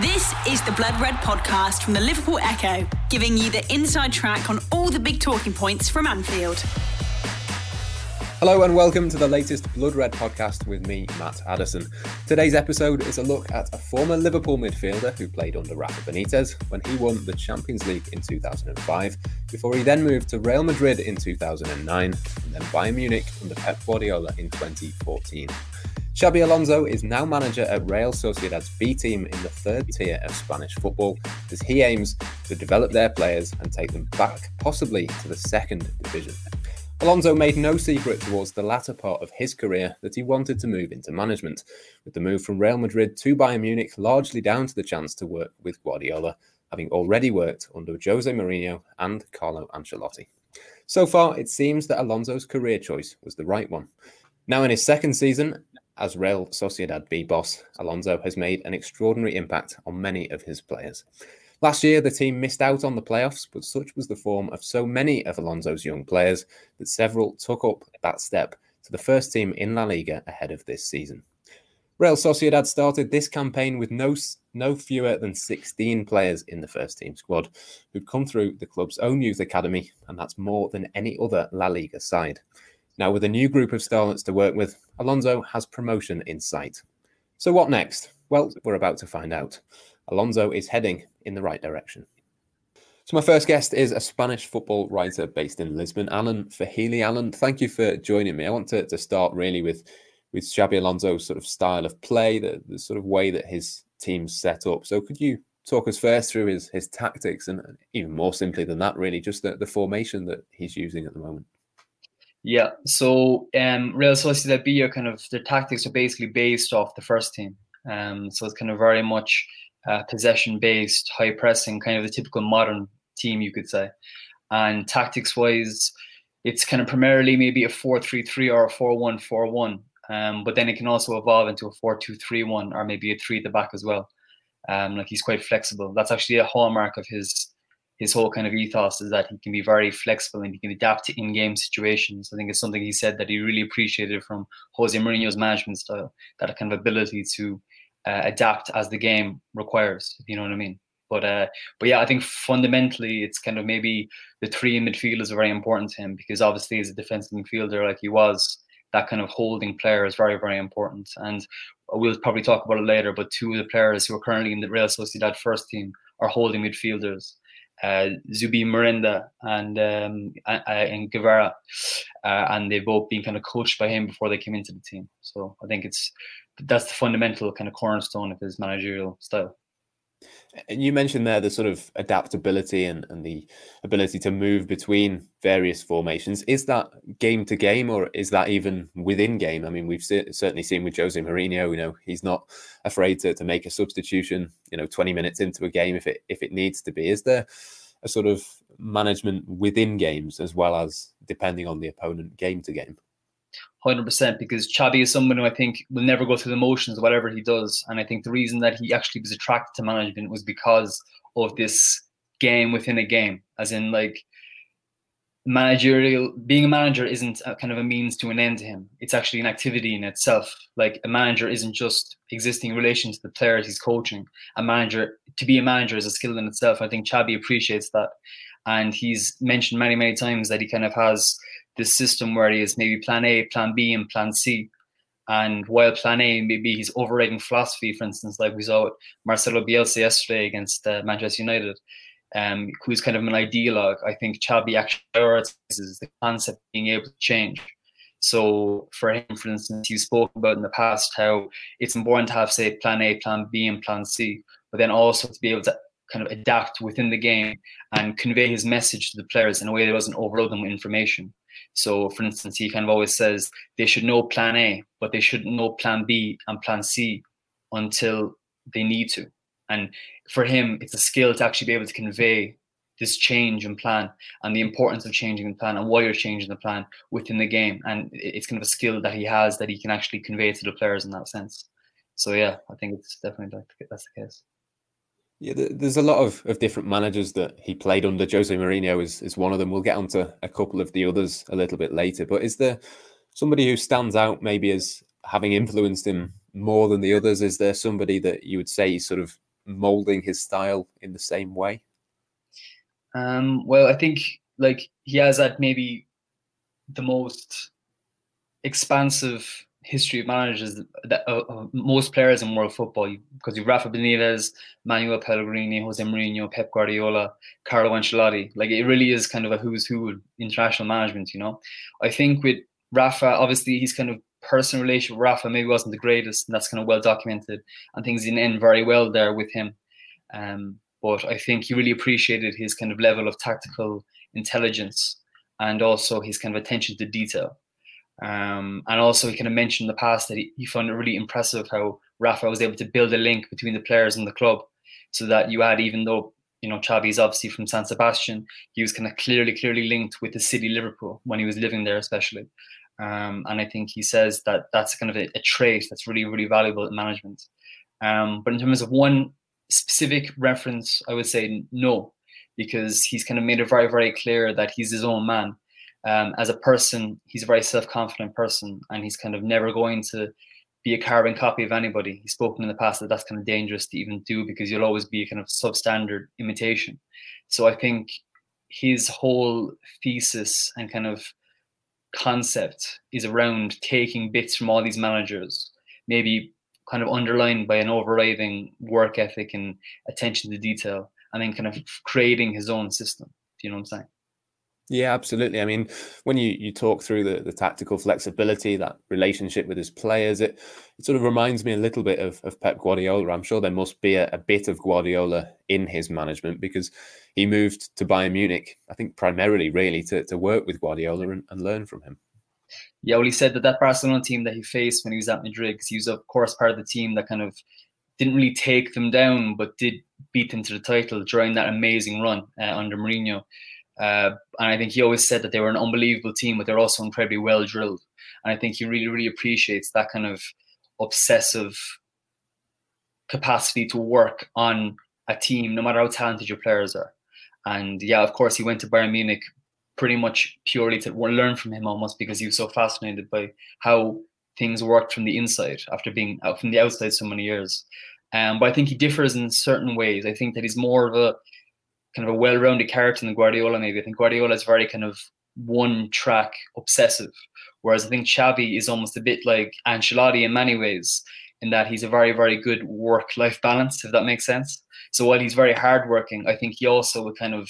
This is the Blood Red podcast from the Liverpool Echo, giving you the inside track on all the big talking points from Anfield. Hello and welcome to the latest Blood Red podcast with me, Matt Addison. Today's episode is a look at a former Liverpool midfielder who played under Rafa Benitez when he won the Champions League in 2005, before he then moved to Real Madrid in 2009 and then Bayern Munich under Pep Guardiola in 2014. Xabi Alonso is now manager at Real Sociedad's B team in the third tier of Spanish football as he aims to develop their players and take them back, possibly to the second division. Alonso made no secret towards the latter part of his career that he wanted to move into management, with the move from Real Madrid to Bayern Munich largely down to the chance to work with Guardiola, having already worked under Jose Mourinho and Carlo Ancelotti. So far, it seems that Alonso's career choice was the right one. Now in his second season, as Real Sociedad B boss, Alonso has made an extraordinary impact on many of his players. Last year, the team missed out on the playoffs, but such was the form of so many of Alonso's young players that several took up that step to the first team in La Liga ahead of this season. Real Sociedad started this campaign with no, no fewer than 16 players in the first team squad who'd come through the club's own youth academy, and that's more than any other La Liga side. Now, with a new group of starlets to work with, Alonso has promotion in sight. So, what next? Well, we're about to find out. Alonso is heading in the right direction. So, my first guest is a Spanish football writer based in Lisbon, Alan Feehely. Alan, thank you for joining me. I want to, to start really with, with Xabi Alonso's sort of style of play, the, the sort of way that his team's set up. So, could you talk us first through his, his tactics and even more simply than that, really, just the, the formation that he's using at the moment? Yeah, so um, Real Sociedad B are kind of their tactics are basically based off the first team. Um, so it's kind of very much uh, possession based, high pressing, kind of the typical modern team, you could say. And tactics wise, it's kind of primarily maybe a 4 3 3 or a 4 1 4 1. Um, but then it can also evolve into a 4 2 3 1 or maybe a 3 at the back as well. Um, like he's quite flexible. That's actually a hallmark of his his whole kind of ethos is that he can be very flexible and he can adapt to in-game situations. I think it's something he said that he really appreciated from Jose Mourinho's management style, that kind of ability to uh, adapt as the game requires. If you know what I mean. But uh, but yeah, I think fundamentally it's kind of maybe the three in is very important to him because obviously as a defensive midfielder like he was, that kind of holding player is very very important. And we'll probably talk about it later. But two of the players who are currently in the Real Sociedad first team are holding midfielders Zubimendi and um, and Guevara, uh, and they've both been kind of coached by him before they came into the team. So I think it's that's the fundamental kind of cornerstone of his managerial style. And you mentioned there the sort of adaptability and, and the ability to move between various formations. Is that game to game, or is that even within game? I mean, we've certainly seen with Jose Mourinho. You know, he's not afraid to, to make a substitution. You know, twenty minutes into a game if it if it needs to be. Is there a sort of management within games as well as depending on the opponent, game to game? Hundred percent because Xabi is someone who I think will never go through the motions of whatever he does, and I think the reason that he actually was attracted to management was because of this game within a game, as in like managerial being a manager isn't a, kind of a means to an end to him. It's actually an activity in itself. Like a manager isn't just existing in relation to the players he's coaching. A manager to be a manager is a skill in itself. I think Xabi appreciates that. And he's mentioned many many times that he kind of has this system where he has maybe plan A, plan B, and plan C. And while plan A, maybe his overriding philosophy, for instance, like we saw Marcelo Bielsa yesterday against uh, Manchester United, um, who's kind of an ideologue, I think Xabi actually prioritizes the concept of being able to change. So for him, for instance, you spoke about in the past how it's important to have, say, plan A, plan B, and plan C, but then also to be able to kind of adapt within the game and convey his message to the players in a way that doesn't overload them with information. So, for instance, he kind of always says they should know plan A, but they shouldn't know plan B and plan C until they need to. And for him, it's a skill to actually be able to convey this change in plan and the importance of changing the plan and why you're changing the plan within the game. And it's kind of a skill that he has that he can actually convey to the players in that sense. So yeah, I think it's definitely like that's the case. Yeah, there's a lot of, of different managers that he played under. Jose Mourinho is, is one of them. We'll get onto a couple of the others a little bit later. But is there somebody who stands out maybe as having influenced him more than the others? Is there somebody that you would say is sort of molding his style in the same way? Um, well, I think like he has that maybe the most expansive history of managers that uh, uh, most players in world football because you have Rafa Benitez, Manuel Pellegrini, Jose Mourinho, Pep Guardiola, Carlo Ancelotti. Like it really is kind of a who's who of international management. You know, I think with Rafa, obviously he's kind of personal relationship with Rafa maybe wasn't the greatest, and that's kind of well documented, and things didn't end very well there with him. Um, but I think he really appreciated his kind of level of tactical intelligence and also his kind of attention to detail. Um, and also, he kind of mentioned in the past that he, he found it really impressive how Rafa was able to build a link between the players and the club, so that you had, even though you know Xabi is obviously from San Sebastian, he was kind of clearly, clearly linked with the city Liverpool when he was living there, especially. Um, and I think he says that that's kind of a, a, trait that's really, really valuable in management. Um, but in terms of one specific reference, I would say no, because he's kind of made it very, very clear that he's his own man. Um, as a person, he's a very self-confident person, and he's kind of never going to be a carbon copy of anybody. He's spoken in the past that that's kind of dangerous to even do because you'll always be a kind of substandard imitation. So I think his whole thesis and kind of concept is around taking bits from all these managers, maybe kind of underlined by an overriding work ethic and attention to detail, and then kind of creating his own system. Do you know what I'm saying? Yeah, absolutely. I mean, when you, you talk through the, the tactical flexibility, that relationship with his players, it, it sort of reminds me a little bit of, of Pep Guardiola. I'm sure there must be a, a bit of Guardiola in his management because he moved to Bayern Munich, I think primarily really to, to work with Guardiola and, and learn from him. Yeah, well, he said that that Barcelona team that he faced when he was at Madrid, because he was, of course, part of the team that kind of didn't really take them down, but did beat them to the title during that amazing run uh, under Mourinho. Uh, and I think he always said that they were an unbelievable team, but they're also incredibly well drilled. And I think he really, really appreciates that kind of obsessive capacity to work on a team, no matter how talented your players are. And yeah, of course, he went to Bayern Munich pretty much purely to learn from him almost because he was so fascinated by how things worked from the inside after being out from the outside so many years. Um, but I think he differs in certain ways. I think that he's more of a kind of a well-rounded character than Guardiola. Maybe I think Guardiola is very kind of one-track obsessive, whereas I think Xabi is almost a bit like Ancelotti in many ways, in that he's a very, very good work-life balance, if that makes sense. So while he's very hardworking, I think he also would kind of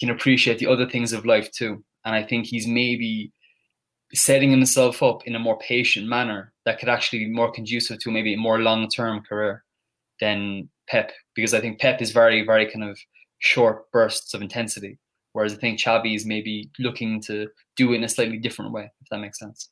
can appreciate the other things of life too. And I think he's maybe setting himself up in a more patient manner that could actually be more conducive to maybe a more long-term career than Pep, because I think Pep is very, very kind of short bursts of intensity, whereas I think Xabi is maybe looking to do it in a slightly different way, if that makes sense.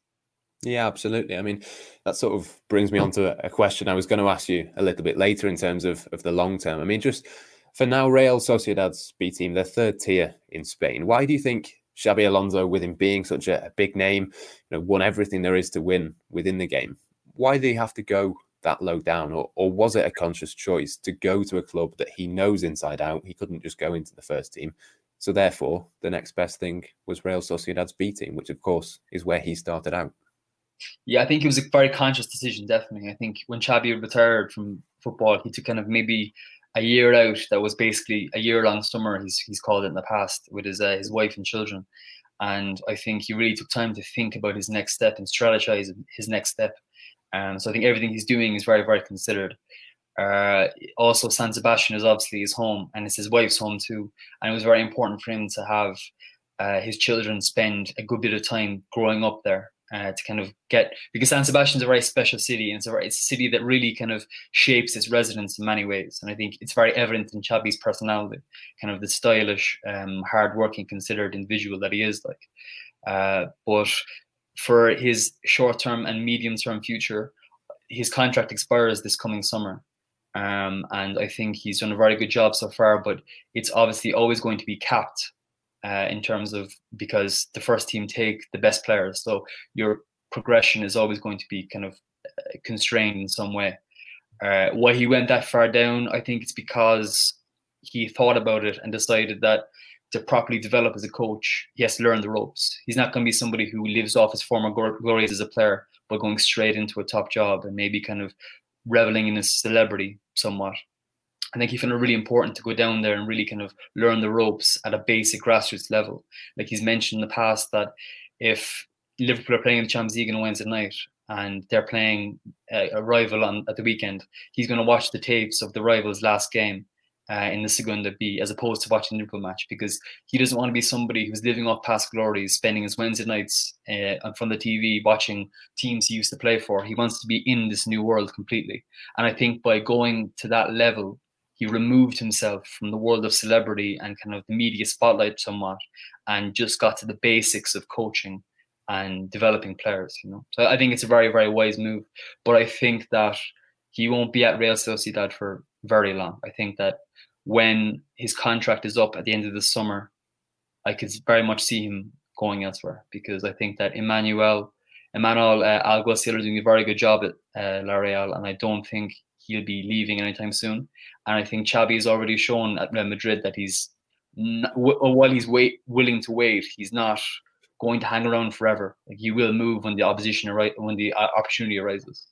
Yeah, absolutely. I mean, that sort of brings me on to a question I was going to ask you a little bit later in terms of, of the long term. I mean, just for now, Real Sociedad's B team, they're third tier in Spain. Why do you think Xabi Alonso, with him being such a, a big name, you know, won everything there is to win within the game? Why do he have to go that low down, or, or was it a conscious choice to go to a club that he knows inside out? He couldn't just go into the first team. So therefore, the next best thing was Real Sociedad's B team, which of course is where he started out. Yeah, I think it was a very conscious decision. Definitely, I think when Xabi retired from football, he took kind of maybe a year out. That was basically a year-long summer. He's he's called it in the past with his uh, his wife and children, and I think he really took time to think about his next step and strategize his next step. Um, so I think everything he's doing is very very considered. Uh, also, San Sebastian is obviously his home, and it's his wife's home too. And it was very important for him to have uh, his children spend a good bit of time growing up there uh, to kind of get because San Sebastian is a very special city and it's a, it's a city that really kind of shapes its residents in many ways. And I think it's very evident in Xabi's personality, kind of the stylish, um, hardworking, considered individual that he is like. Uh, but for his short-term and medium-term future, his contract expires this coming summer. Um, and I think he's done a very good job so far, but it's obviously always going to be capped uh, in terms of because the first team take the best players. So your progression is always going to be kind of uh, constrained in some way. Uh, why he went that far down, I think it's because he thought about it and decided that to properly develop as a coach, he has to learn the ropes. He's not going to be somebody who lives off his former glories as a player, but going straight into a top job and maybe kind of reveling in his celebrity somewhat. I think he found it really important to go down there and really kind of learn the ropes at a basic grassroots level. Like he's mentioned in the past that if Liverpool are playing in the Champions League on Wednesday night and they're playing a, a rival on at the weekend, he's going to watch the tapes of the rival's last game uh, in the Segunda B as opposed to watching the Liverpool match because he doesn't want to be somebody who's living off past glories, spending his Wednesday nights uh, the TV watching teams he used to play for. He wants to be in this new world completely. And I think by going to that level, he removed himself from the world of celebrity and kind of the media spotlight somewhat and just got to the basics of coaching and developing players, you know. So I think it's a very, very wise move. But I think that he won't be at Real Sociedad for very long. I think that when his contract is up at the end of the summer, I could very much see him going elsewhere because I think that Imanol Imanol uh, Alguacil is doing a very good job at uh, La Real, and I don't think he'll be leaving anytime soon. And I think Xabi has already shown at Real Madrid that he's not, while he's wait, willing to wait, he's not going to hang around forever. Like he will move when the opposition ar- when the uh, opportunity arises.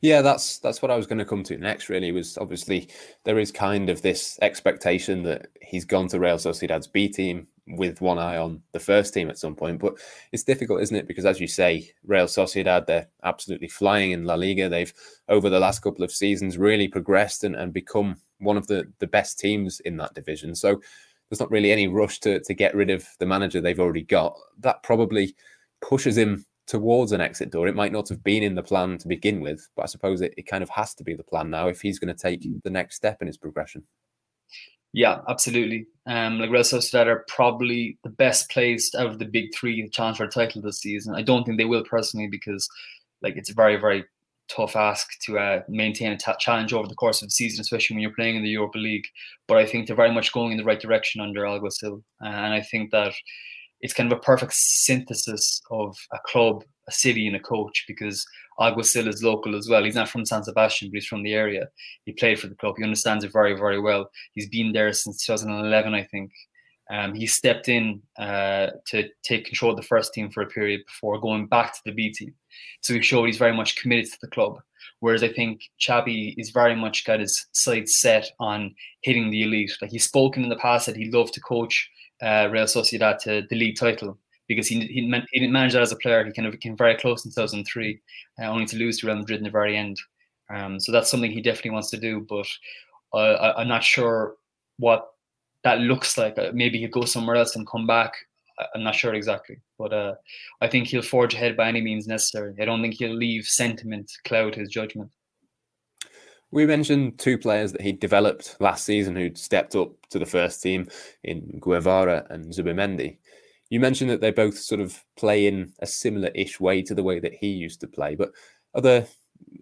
Yeah, that's that's what I was going to come to next. Really, was obviously there is kind of this expectation that he's gone to Real Sociedad's B team with one eye on the first team at some point. But it's difficult, isn't it? Because as you say, Real Sociedad they're absolutely flying in La Liga. They've over the last couple of seasons really progressed and, and become one of the the best teams in that division. So there's not really any rush to to get rid of the manager they've already got. That probably pushes him towards an exit door. It might not have been in the plan to begin with, but I suppose it, it kind of has to be the plan now if he's going to take the next step in his progression. Yeah, absolutely. Um, like Real Sociedad are probably the best placed out of the big three to challenge for a title this season. I don't think they will personally because, like, it's a very, very tough ask to uh, maintain a t- challenge over the course of the season, especially when you're playing in the Europa League. But I think they're very much going in the right direction under Alguacil, uh, and I think that it's kind of a perfect synthesis of a club, a city, and a coach because Alguacil is local as well. He's not from San Sebastian, but he's from the area. He played for the club. He understands it very, very well. He's been there since 2011, I think. Um, he stepped in uh, to take control of the first team for a period before going back to the B team. So he showed he's very much committed to the club. Whereas I think Xabi is very much got his sights set on hitting the elite. Like he's spoken in the past that he'd love to coach uh, Real Sociedad to the league title because he, he, he didn't manage that as a player. He kind of came very close in 2003, uh, only to lose to Real Madrid in the very end. Um, so that's something he definitely wants to do, but uh, I, I'm not sure what that looks like. Uh, maybe he'll go somewhere else and come back. I'm not sure exactly, but uh, I think he'll forge ahead by any means necessary. I don't think he'll leave sentiment cloud his judgment. We mentioned two players that he developed last season who'd stepped up to the first team in Guevara and Zubimendi. You mentioned that they both sort of play in a similar-ish way to the way that he used to play, but are there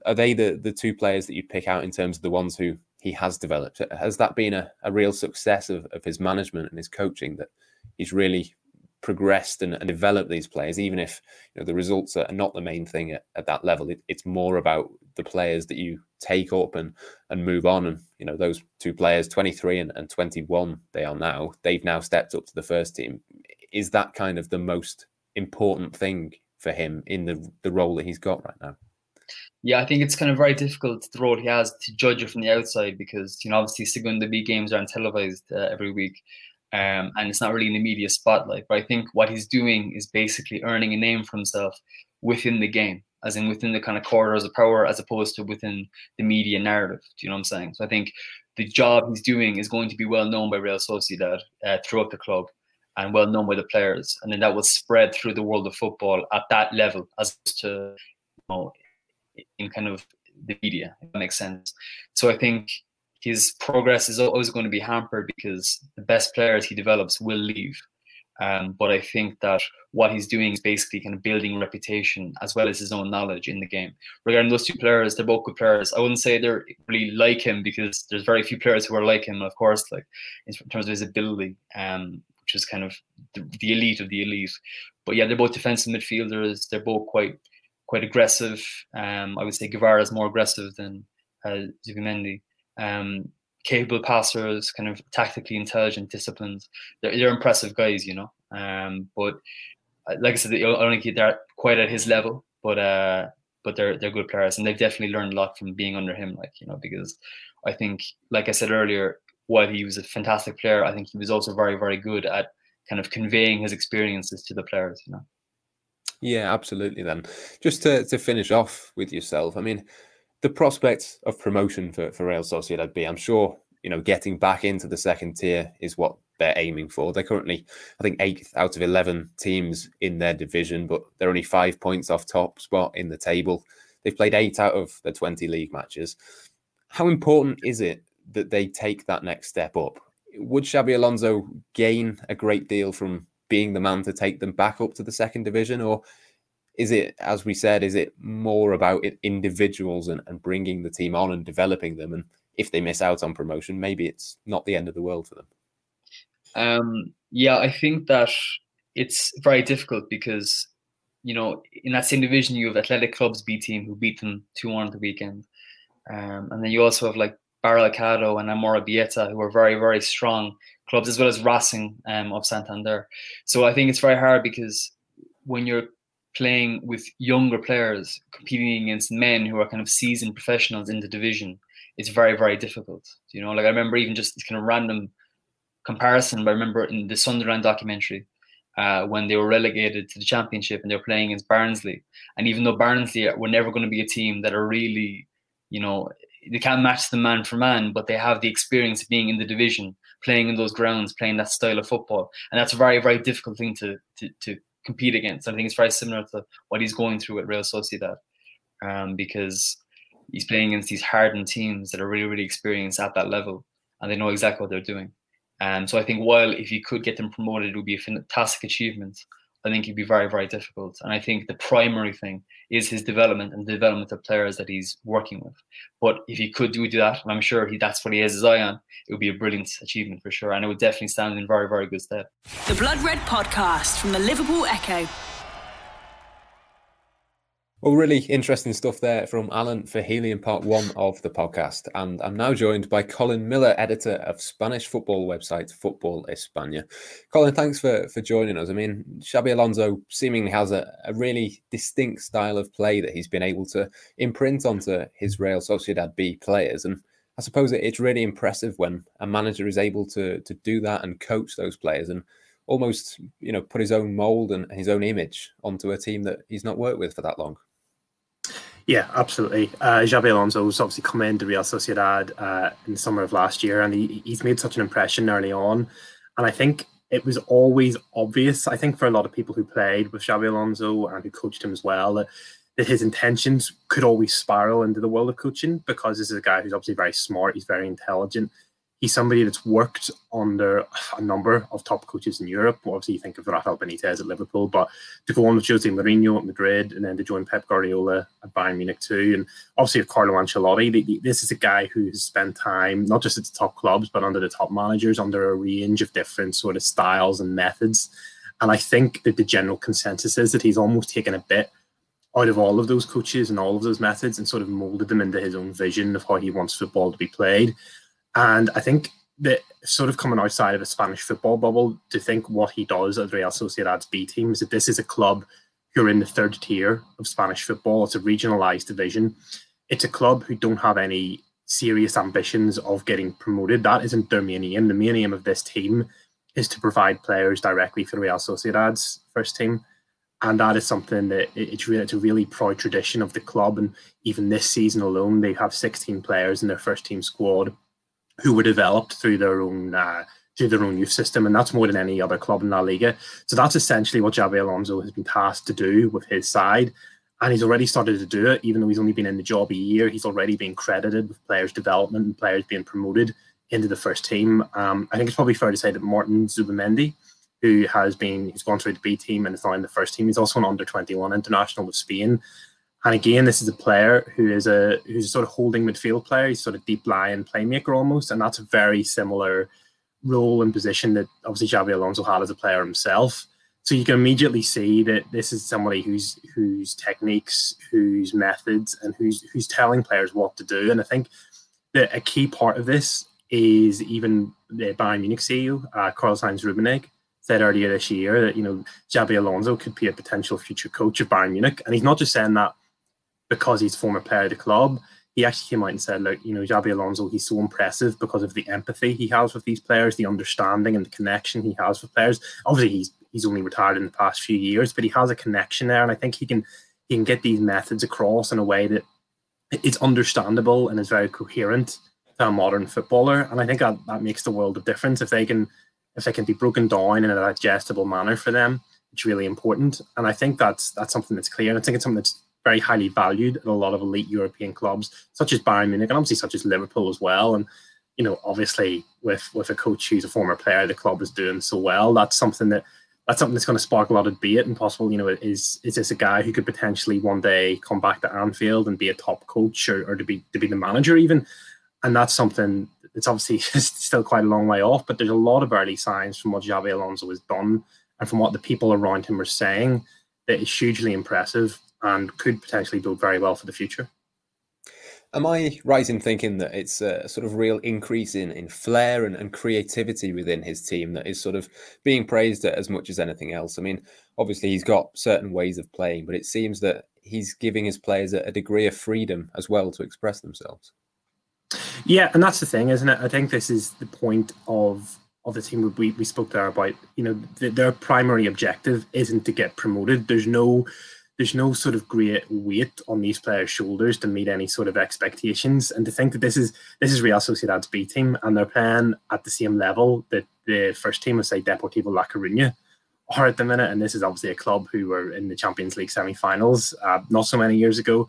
are they the the two players that you pick out in terms of the ones who he has developed? Has that been a, a real success of, of his management and his coaching that he's really progressed and, and developed these players, even if you know, the results are not the main thing at, at that level. It, it's more about the players that you take up and and move on. And you know those two players, 23 and, and 21, they are now. They've now stepped up to the first team. Is that kind of the most important thing for him in the the role that he's got right now? Yeah, I think it's kind of very difficult the role he has to judge it from the outside because you know obviously Segunda B games aren't televised uh, every week, um, and it's not really in the media spotlight. But I think what he's doing is basically earning a name for himself within the game, as in within the kind of corridors of power, as opposed to within the media narrative. Do you know what I'm saying? So I think the job he's doing is going to be well known by Real Sociedad uh, throughout the club and well known by the players, and then that will spread through the world of football at that level, as to you know, in kind of the media. If that makes sense. So I think his progress is always going to be hampered because the best players he develops will leave. Um, but I think that what he's doing is basically kind of building reputation as well as his own knowledge in the game. Regarding those two players, they're both good players. I wouldn't say they're really like him because there's very few players who are like him, of course, like in terms of his ability, um, which is kind of the, the elite of the elite. But yeah, they're both defensive midfielders. They're both quite quite aggressive. Um, I would say Guevara is more aggressive than uh, Zubimendi um, capable passers, kind of tactically intelligent, disciplined. They're, they're impressive guys, you know. Um, but uh, like I said, I don't think they're quite at his level. But uh, but they're they're good players, and they've definitely learned a lot from being under him. Like you know, because I think, like I said earlier, while he was a fantastic player, I think he was also very very good at kind of conveying his experiences to the players. You know. Yeah, absolutely. Then, just to to finish off with yourself, I mean, the prospects of promotion for for Real Sociedad B, I'm sure you know getting back into the second tier is what they're aiming for. They're currently, I think, eighth out of 11 teams in their division, but they're only five points off top spot in the table. They've played eight out of the 20 league matches. How important is it that they take that next step up? Would Xabi Alonso gain a great deal from being the man to take them back up to the second division? Or is it, as we said, is it more about individuals and, and bringing the team on and developing them? And if they miss out on promotion, maybe it's not the end of the world for them. Um, yeah, I think that it's very difficult because you know in that same division you have Athletic Club's B team who beat them two one at the weekend, um, and then you also have like Barakaldo and Amorebieta who are very very strong clubs as well as Racing um, of Santander. So I think it's very hard because when you're playing with younger players competing against men who are kind of seasoned professionals in the division, it's very very difficult. You know, like I remember even just kind of random comparison, but I remember in the Sunderland documentary uh, when they were relegated to the championship and they were playing against Barnsley. And even though Barnsley were never going to be a team that are really, you know, they can't match the man for man, but they have the experience of being in the division, playing in those grounds, playing that style of football. And that's a very, very difficult thing to, to, to compete against. I think it's very similar to what he's going through at Real Sociedad um, because he's playing against these hardened teams that are really, really experienced at that level and they know exactly what they're doing. Um, so I think while if you could get them promoted, it would be a fantastic achievement. I think it'd be very, very difficult. And I think the primary thing is his development and the development of players that he's working with. But if he could do that, and I'm sure he that's what he is his eye on, it would be a brilliant achievement for sure. And it would definitely stand in very, very good stead. The Blood Red Podcast from the Liverpool Echo. Well, really interesting stuff there from Alan Feehely in part one of the podcast. And I'm now joined by Colin Miller, editor of Spanish football website Football España. Colin, thanks for, for joining us. I mean, Xabi Alonso seemingly has a, a really distinct style of play that he's been able to imprint onto his Real Sociedad B players. And I suppose it's really impressive when a manager is able to, to do that and coach those players and almost, you know, put his own mold and his own image onto a team that he's not worked with for that long. Yeah, absolutely. Uh, Xabi Alonso's obviously come into Real Sociedad uh, in the summer of last year, and he, he's made such an impression early on. And I think it was always obvious, I think, for a lot of people who played with Xabi Alonso and who coached him as well, that, that his intentions could always spiral into the world of coaching because this is a guy who's obviously very smart, he's very intelligent, he's somebody that's worked under a number of top coaches in Europe. Obviously, you think of Rafael Benitez at Liverpool, but to go on with Jose Mourinho at Madrid and then to join Pep Guardiola at Bayern Munich too, and obviously with Carlo Ancelotti, this is a guy who has spent time not just at the top clubs but under the top managers, under a range of different sort of styles and methods. And I think that the general consensus is that he's almost taken a bit out of all of those coaches and all of those methods and sort of molded them into his own vision of how he wants football to be played. And I think that sort of coming outside of a Spanish football bubble to think what he does at Real Sociedad's B team is that this is a club who are in the third tier of Spanish football. It's a regionalized division. It's a club who don't have any serious ambitions of getting promoted. That isn't their main aim. The main aim of this team is to provide players directly for Real Sociedad's first team. And that is something that it's really, it's a really proud tradition of the club. And even this season alone, they have 16 players in their first team squad who were developed through their own uh, through their own youth system, and that's more than any other club in La Liga. So that's essentially what Xabi Alonso has been tasked to do with his side, and he's already started to do it. Even though he's only been in the job a year, he's already been credited with players' development and players being promoted into the first team. Um, I think it's probably fair to say that Martin Zubimendi, who has been he's gone through the B team and is now in the first team, he's also an under twenty one international with Spain. And again, this is a player who is a who's a sort of holding midfield player. He's sort of deep lying playmaker almost, and that's a very similar role and position that obviously Xabi Alonso had as a player himself. So you can immediately see that this is somebody who's whose techniques, whose methods, and who's who's telling players what to do. And I think that a key part of this is even the Bayern Munich CEO, uh, Karl-Heinz Rummenigge, said earlier this year that you know Xabi Alonso could be a potential future coach of Bayern Munich, and he's not just saying that because he's former player of the club. He actually came out and said, look, you know, Xabi Alonso, he's so impressive because of the empathy he has with these players, the understanding and the connection he has with players. Obviously, he's he's only retired in the past few years, but he has a connection there, and I think he can he can get these methods across in a way that it's understandable and is very coherent to a modern footballer. And I think that, that makes the world of difference if they can if they can be broken down in a digestible manner for them. It's really important, and I think that's that's something that's clear. And I think it's something that's very highly valued at a lot of elite European clubs, such as Bayern Munich and obviously such as Liverpool as well. And you know, obviously with with a coach who's a former player, the club is doing so well. That's something that that's something that's going to spark a lot of debate and possible. You know, is is this a guy who could potentially one day come back to Anfield and be a top coach or, or to be to be the manager even? And that's something it's obviously still quite a long way off, but there's a lot of early signs from what Xabi Alonso has done and from what the people around him are saying that is hugely impressive and could potentially do very well for the future. Am I right in thinking that it's a sort of real increase in, in flair and, and creativity within his team that is sort of being praised as much as anything else? I mean, obviously he's got certain ways of playing, but it seems that he's giving his players a, a degree of freedom as well to express themselves. Yeah, and that's the thing, isn't it? I think this is the point of of the team we, we spoke there about. You know, the, their primary objective isn't to get promoted. There's no there's no sort of great weight on these players' shoulders to meet any sort of expectations. And to think that this is this is Real Sociedad's B team and they're playing at the same level that the first team of say Deportivo La Coruña are at the minute. And this is obviously a club who were in the Champions League semi-finals uh, not so many years ago.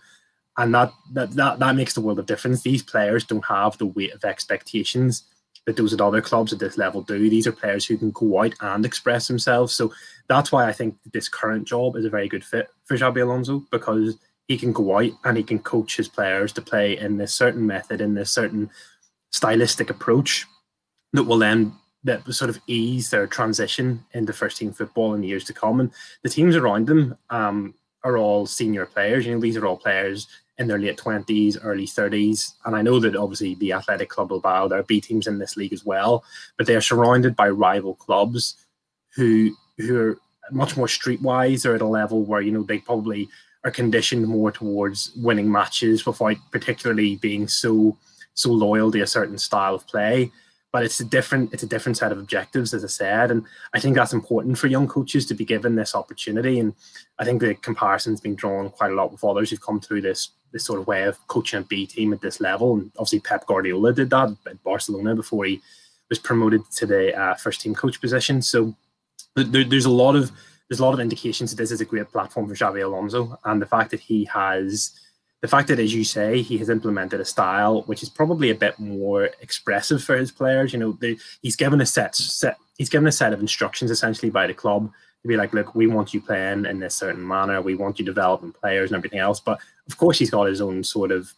And that, that that that makes the world of difference. These players don't have the weight of expectations that those at other clubs at this level do. These are players who can go out and express themselves. So that's why I think this current job is a very good fit for Xabi Alonso because he can go out and he can coach his players to play in this certain method, in this certain stylistic approach that will then that will sort of ease their transition into first team football in the years to come. And the teams around them um, are all senior players. You know, these are all players in their late 20s, early 30s. And I know that obviously the Athletic Club Bilbao, there are B teams in this league as well, but they are surrounded by rival clubs who who are much more streetwise or at a level where, you know, they probably are conditioned more towards winning matches without particularly being so so loyal to a certain style of play. But it's a different it's a different set of objectives as i said and i think that's important for young coaches to be given this opportunity and i think the comparison's been drawn quite a lot with others who've come through this this sort of way of coaching a b team at this level and obviously pep guardiola did that at barcelona before he was promoted to the uh, first team coach position. So there, there's a lot of there's a lot of indications that this is a great platform for Xabi Alonso and the fact that he has the fact that, as you say, he has implemented a style which is probably a bit more expressive for his players. You know, the, he's given a set, set he's given a set of instructions essentially by the club to be like, look, we want you playing in this certain manner, we want you developing players and everything else. But of course, he's got his own sort of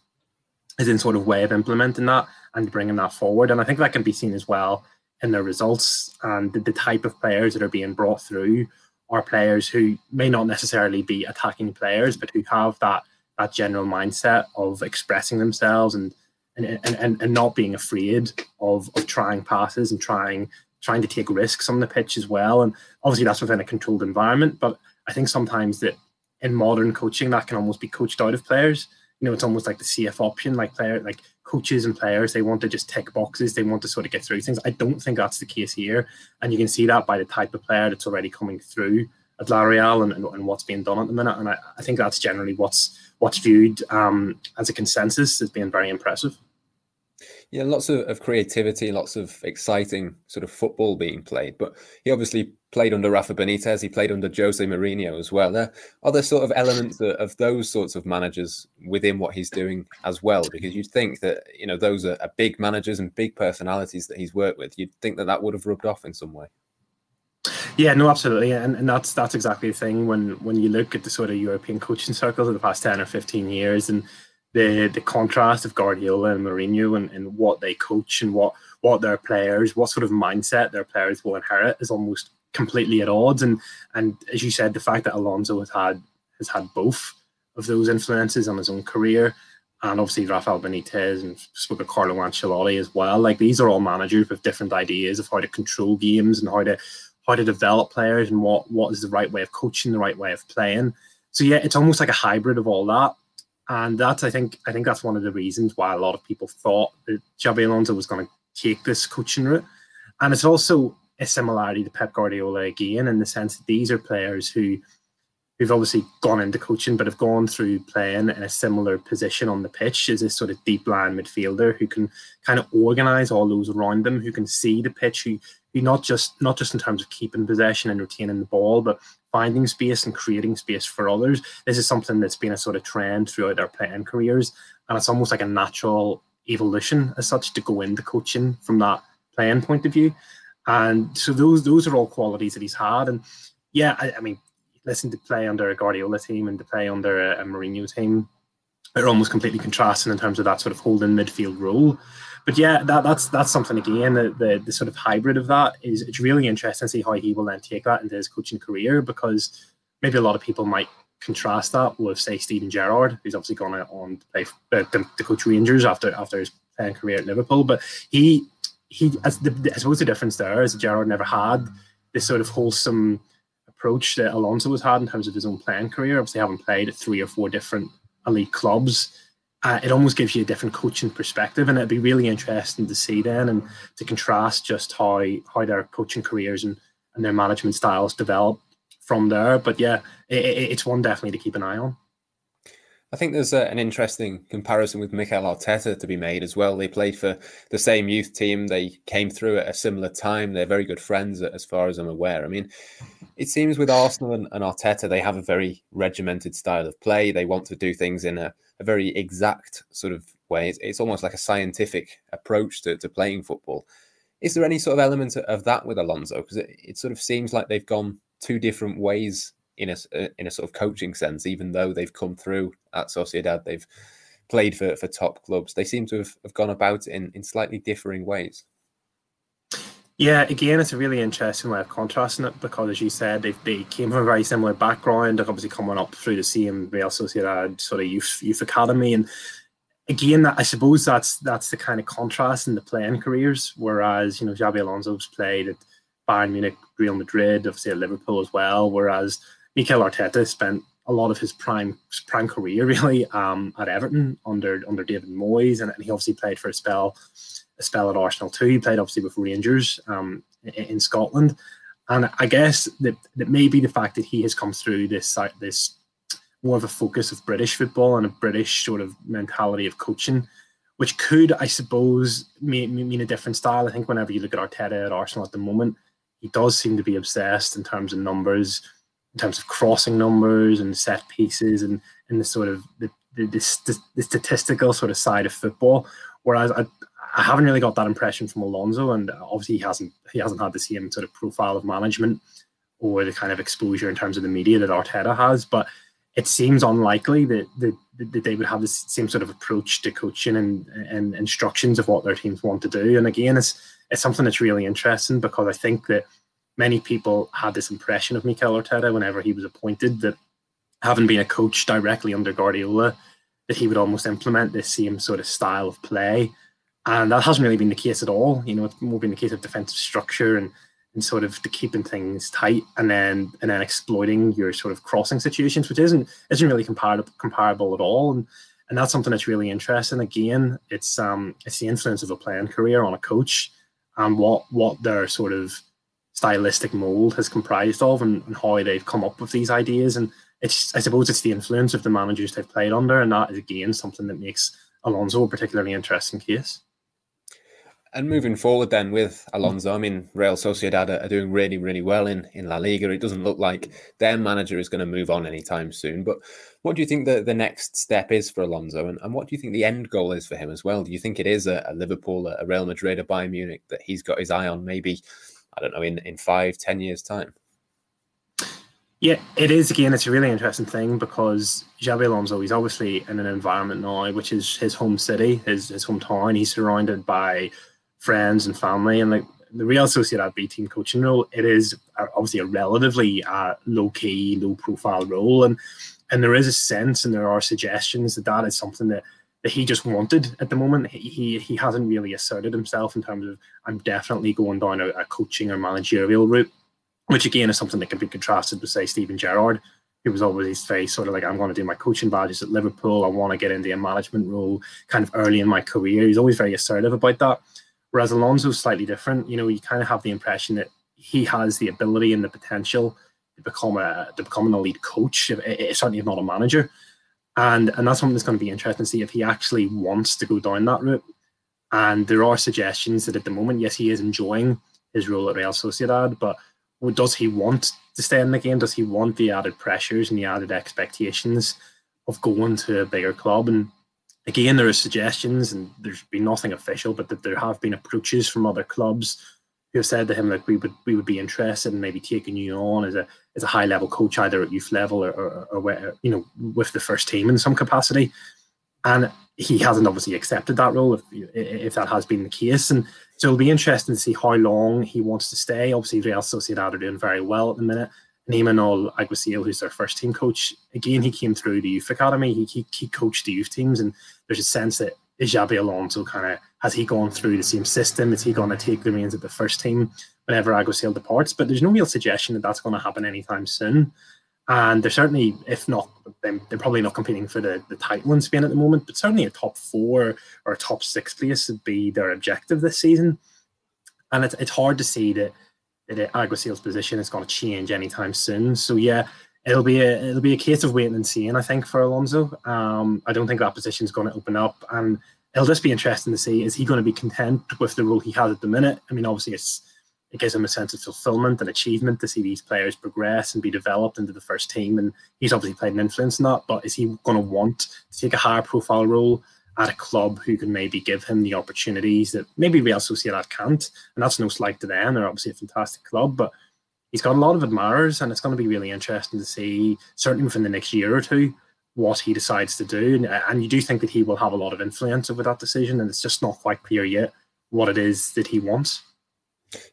his own sort of way of implementing that and bringing that forward. And I think that can be seen as well in their results and the, the type of players that are being brought through are players who may not necessarily be attacking players, but who have that that general mindset of expressing themselves and and, and, and not being afraid of, of trying passes and trying trying to take risks on the pitch as well. And obviously that's within a controlled environment. But I think sometimes that in modern coaching that can almost be coached out of players. You know, it's almost like the CF option, like player like coaches and players, they want to just tick boxes, they want to sort of get through things. I don't think that's the case here. And you can see that by the type of player that's already coming through at La Real and, and, and what's being done at the minute. And I, I think that's generally what's what's viewed um, as a consensus as being very impressive. Yeah, lots of, of, creativity, lots of exciting sort of football being played. But he obviously played under Rafa Benitez. He played under Jose Mourinho as well. There are there sort of elements of, of, those sorts of managers within what he's doing as well, because you'd think that you know those are, are big managers and big personalities that he's worked with. You'd think that that would have rubbed off in some way. Yeah, no, absolutely, and, and that's that's exactly the thing when when you look at the sort of European coaching circles of the past ten or fifteen years, and the the contrast of Guardiola and Mourinho and, and what they coach and what what their players, what sort of mindset their players will inherit is almost completely at odds. And and as you said, the fact that Alonso has had has had both of those influences on his own career, and obviously Rafael Benitez and spoke of Carlo Ancelotti as well. Like these are all managers with different ideas of how to control games and how to how to develop players and what what is the right way of coaching, the right way of playing. So yeah, it's almost like a hybrid of all that. And that's I think I think that's one of the reasons why a lot of people thought that Xabi Alonso was going to take this coaching route. And it's also a similarity to Pep Guardiola again in the sense that these are players who who've obviously gone into coaching but have gone through playing in a similar position on the pitch as this sort of deep line midfielder who can kind of organize all those around them, who can see the pitch, who, who not just not just in terms of keeping possession and retaining the ball, but finding space and creating space for others. This is something that's been a sort of trend throughout their playing careers, and it's almost like a natural evolution as such to go into coaching from that playing point of view. And so those those are all qualities that he's had. And yeah, I, I mean, listen to play under a Guardiola team and to play under a, a Mourinho team are almost completely contrasting in terms of that sort of holding midfield role. But yeah, that, that's that's something again. The, the, the sort of hybrid of that is it's really interesting to see how he will then take that into his coaching career because maybe a lot of people might contrast that with say Steven Gerrard, who's obviously gone on to play uh, to, to coach Rangers after after his playing career at Liverpool. But he he as the, I suppose the difference there is Gerrard never had this sort of wholesome approach that Alonso has had in terms of his own playing career. Obviously, having played at three or four different elite clubs, uh, it almost gives you a different coaching perspective, and it'd be really interesting to see then and to contrast just how how their coaching careers and, and their management styles develop from there. But yeah, it, it, it's one definitely to keep an eye on. I think there's a, an interesting comparison with Mikel Arteta to be made as well. They played for the same youth team. They came through at a similar time. They're very good friends, as far as I'm aware. I mean, it seems with Arsenal and, and Arteta, they have a very regimented style of play. They want to do things in a, a very exact sort of way. It's, it's almost like a scientific approach to, to playing football. Is there any sort of element of that with Alonso? Because it, it sort of seems like they've gone two different ways in a uh, in a sort of coaching sense, even though they've come through at Sociedad, they've played for, for top clubs. They seem to have, have gone about it in, in slightly differing ways. Yeah, again, it's a really interesting way of contrasting it because, as you said, they, they came from a very similar background. They're obviously coming up through the same Real Sociedad sort of youth youth academy, and again, I suppose that's that's the kind of contrast in the playing careers. Whereas you know Xabi Alonso's played at Bayern Munich, Real Madrid, obviously at Liverpool as well. Whereas Mikel Arteta spent a lot of his prime prime career really um, at Everton under under David Moyes, and, he obviously played for a spell a spell at Arsenal too. He played obviously with Rangers um, in, in, Scotland, and I guess that that maybe the fact that he has come through this this more of a focus of British football and a British sort of mentality of coaching, which could I suppose mean, mean a different style. I think whenever you look at Arteta at Arsenal at the moment, he does seem to be obsessed in terms of numbers in terms of crossing numbers and set pieces and, and the sort of the, the, the, the statistical sort of side of football. Whereas I, I haven't really got that impression from Alonso, and obviously he hasn't he hasn't had the same sort of profile of management or the kind of exposure in terms of the media that Arteta has. But it seems unlikely that, that, that they would have the same sort of approach to coaching and, and instructions of what their teams want to do. And again, it's it's something that's really interesting because I think that many people had this impression of Mikel Arteta whenever he was appointed that having been a coach directly under Guardiola, that he would almost implement this same sort of style of play. And that hasn't really been the case at all. You know, it's more been the case of defensive structure and, and sort of the keeping things tight and then and then exploiting your sort of crossing situations, which isn't isn't really comparable comparable at all. And and that's something that's really interesting. Again, it's um it's the influence of a playing career on a coach and what what their sort of stylistic mold has comprised of and, and, how they've come up with these ideas. And it's I suppose it's the influence of the managers they've played under, and that is again something that makes Alonso a particularly interesting case. And moving forward then with hmm. Alonso, I mean, Real Sociedad are doing really, really well in, in La Liga. It doesn't look like their manager is going to move on anytime soon. But what do you think the, the next step is for Alonso? And, and what do you think the end goal is for him as well? Do you think it is a, a Liverpool, a Real Madrid, a Bayern Munich that he's got his eye on maybe I don't know, in, in five, ten years' time. Yeah, it is. Again, it's a really interesting thing because Xabi Alonso, he's obviously in an environment now, which is his home city, his, his hometown. He's surrounded by friends and family. And like the Real Sociedad B team coaching role, it is obviously a relatively uh, low key, low profile role. And, and there is a sense and there are suggestions that that is something that that he just wanted at the moment. He he hasn't really asserted himself in terms of I'm definitely going down a, a coaching or managerial route, which again is something that can be contrasted with say Steven Gerrard, who was always very sort of like, I'm going to do my coaching badges at Liverpool. I want to get into a management role kind of early in my career. He's always very assertive about that. Whereas Alonso's slightly different. You know, you kind of have the impression that he has the ability and the potential to become a to become an elite coach. certainly, if not a manager, and and that's something that's going to be interesting to see if he actually wants to go down that route. And there are suggestions that at the moment, yes, he is enjoying his role at Real Sociedad, but does he want to stay in the game? Does he want the added pressures and the added expectations of going to a bigger club? And again, there are suggestions, and there's been nothing official, but that there have been approaches from other clubs who have said to him like we would we would be interested in maybe taking you on as a as a high level coach either at youth level or, or, or where, you know with the first team in some capacity. And he hasn't obviously accepted that role if if that has been the case. And so it'll be interesting to see how long he wants to stay. Obviously Real Sociedad are doing very well at the minute Imanol Alguacil, who's their first team coach, again, he came through the youth academy. He, he, he coached the youth teams, and there's a sense that is Xabi Alonso kind of has he gone through the same system? Is he going to take the reins of the first team whenever Alguacil departs? But there's no real suggestion that that's going to happen anytime soon. And they're certainly, if not, they're probably not competing for the, the title in Spain at the moment, but certainly a top four or a top six place would be their objective this season. And it's, it's hard to see that, that Alguacil's position is going to change anytime soon. So, yeah, it'll be a it'll be a case of waiting and seeing. I think for Alonso, um, I don't think that position is going to open up, and it'll just be interesting to see is he going to be content with the role he has at the minute. I mean, obviously, it's it gives him a sense of fulfillment and achievement to see these players progress and be developed into the first team, and he's obviously played an influence in that. But is he going to want to take a higher profile role? At a club who can maybe give him the opportunities that maybe Real Sociedad can't, and that's no slight to them. They're obviously a fantastic club, but he's got a lot of admirers, and it's going to be really interesting to see, certainly within the next year or two, what he decides to do. And, and you do think that he will have a lot of influence over that decision, and it's just not quite clear yet what it is that he wants.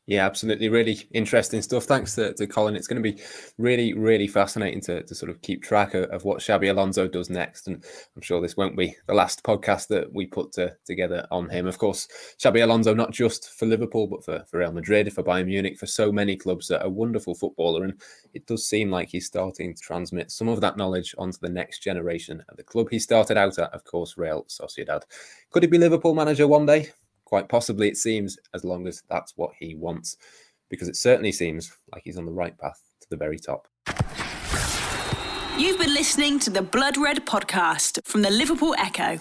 Yeah, absolutely. Really interesting stuff. Thanks to, to Colin. It's going to be really, really fascinating to, to sort of keep track of, of what Xabi Alonso does next. And I'm sure this won't be the last podcast that we put to, together on him. Of course, Xabi Alonso, not just for Liverpool, but for, for Real Madrid, for Bayern Munich, for so many clubs, a wonderful footballer. And it does seem like he's starting to transmit some of that knowledge onto the next generation at the club he started out at, of course, Real Sociedad. Could he be Liverpool manager one day? Quite possibly, it seems, as long as that's what he wants, because it certainly seems like he's on the right path to the very top. You've been listening to the Blood Red podcast from the Liverpool Echo.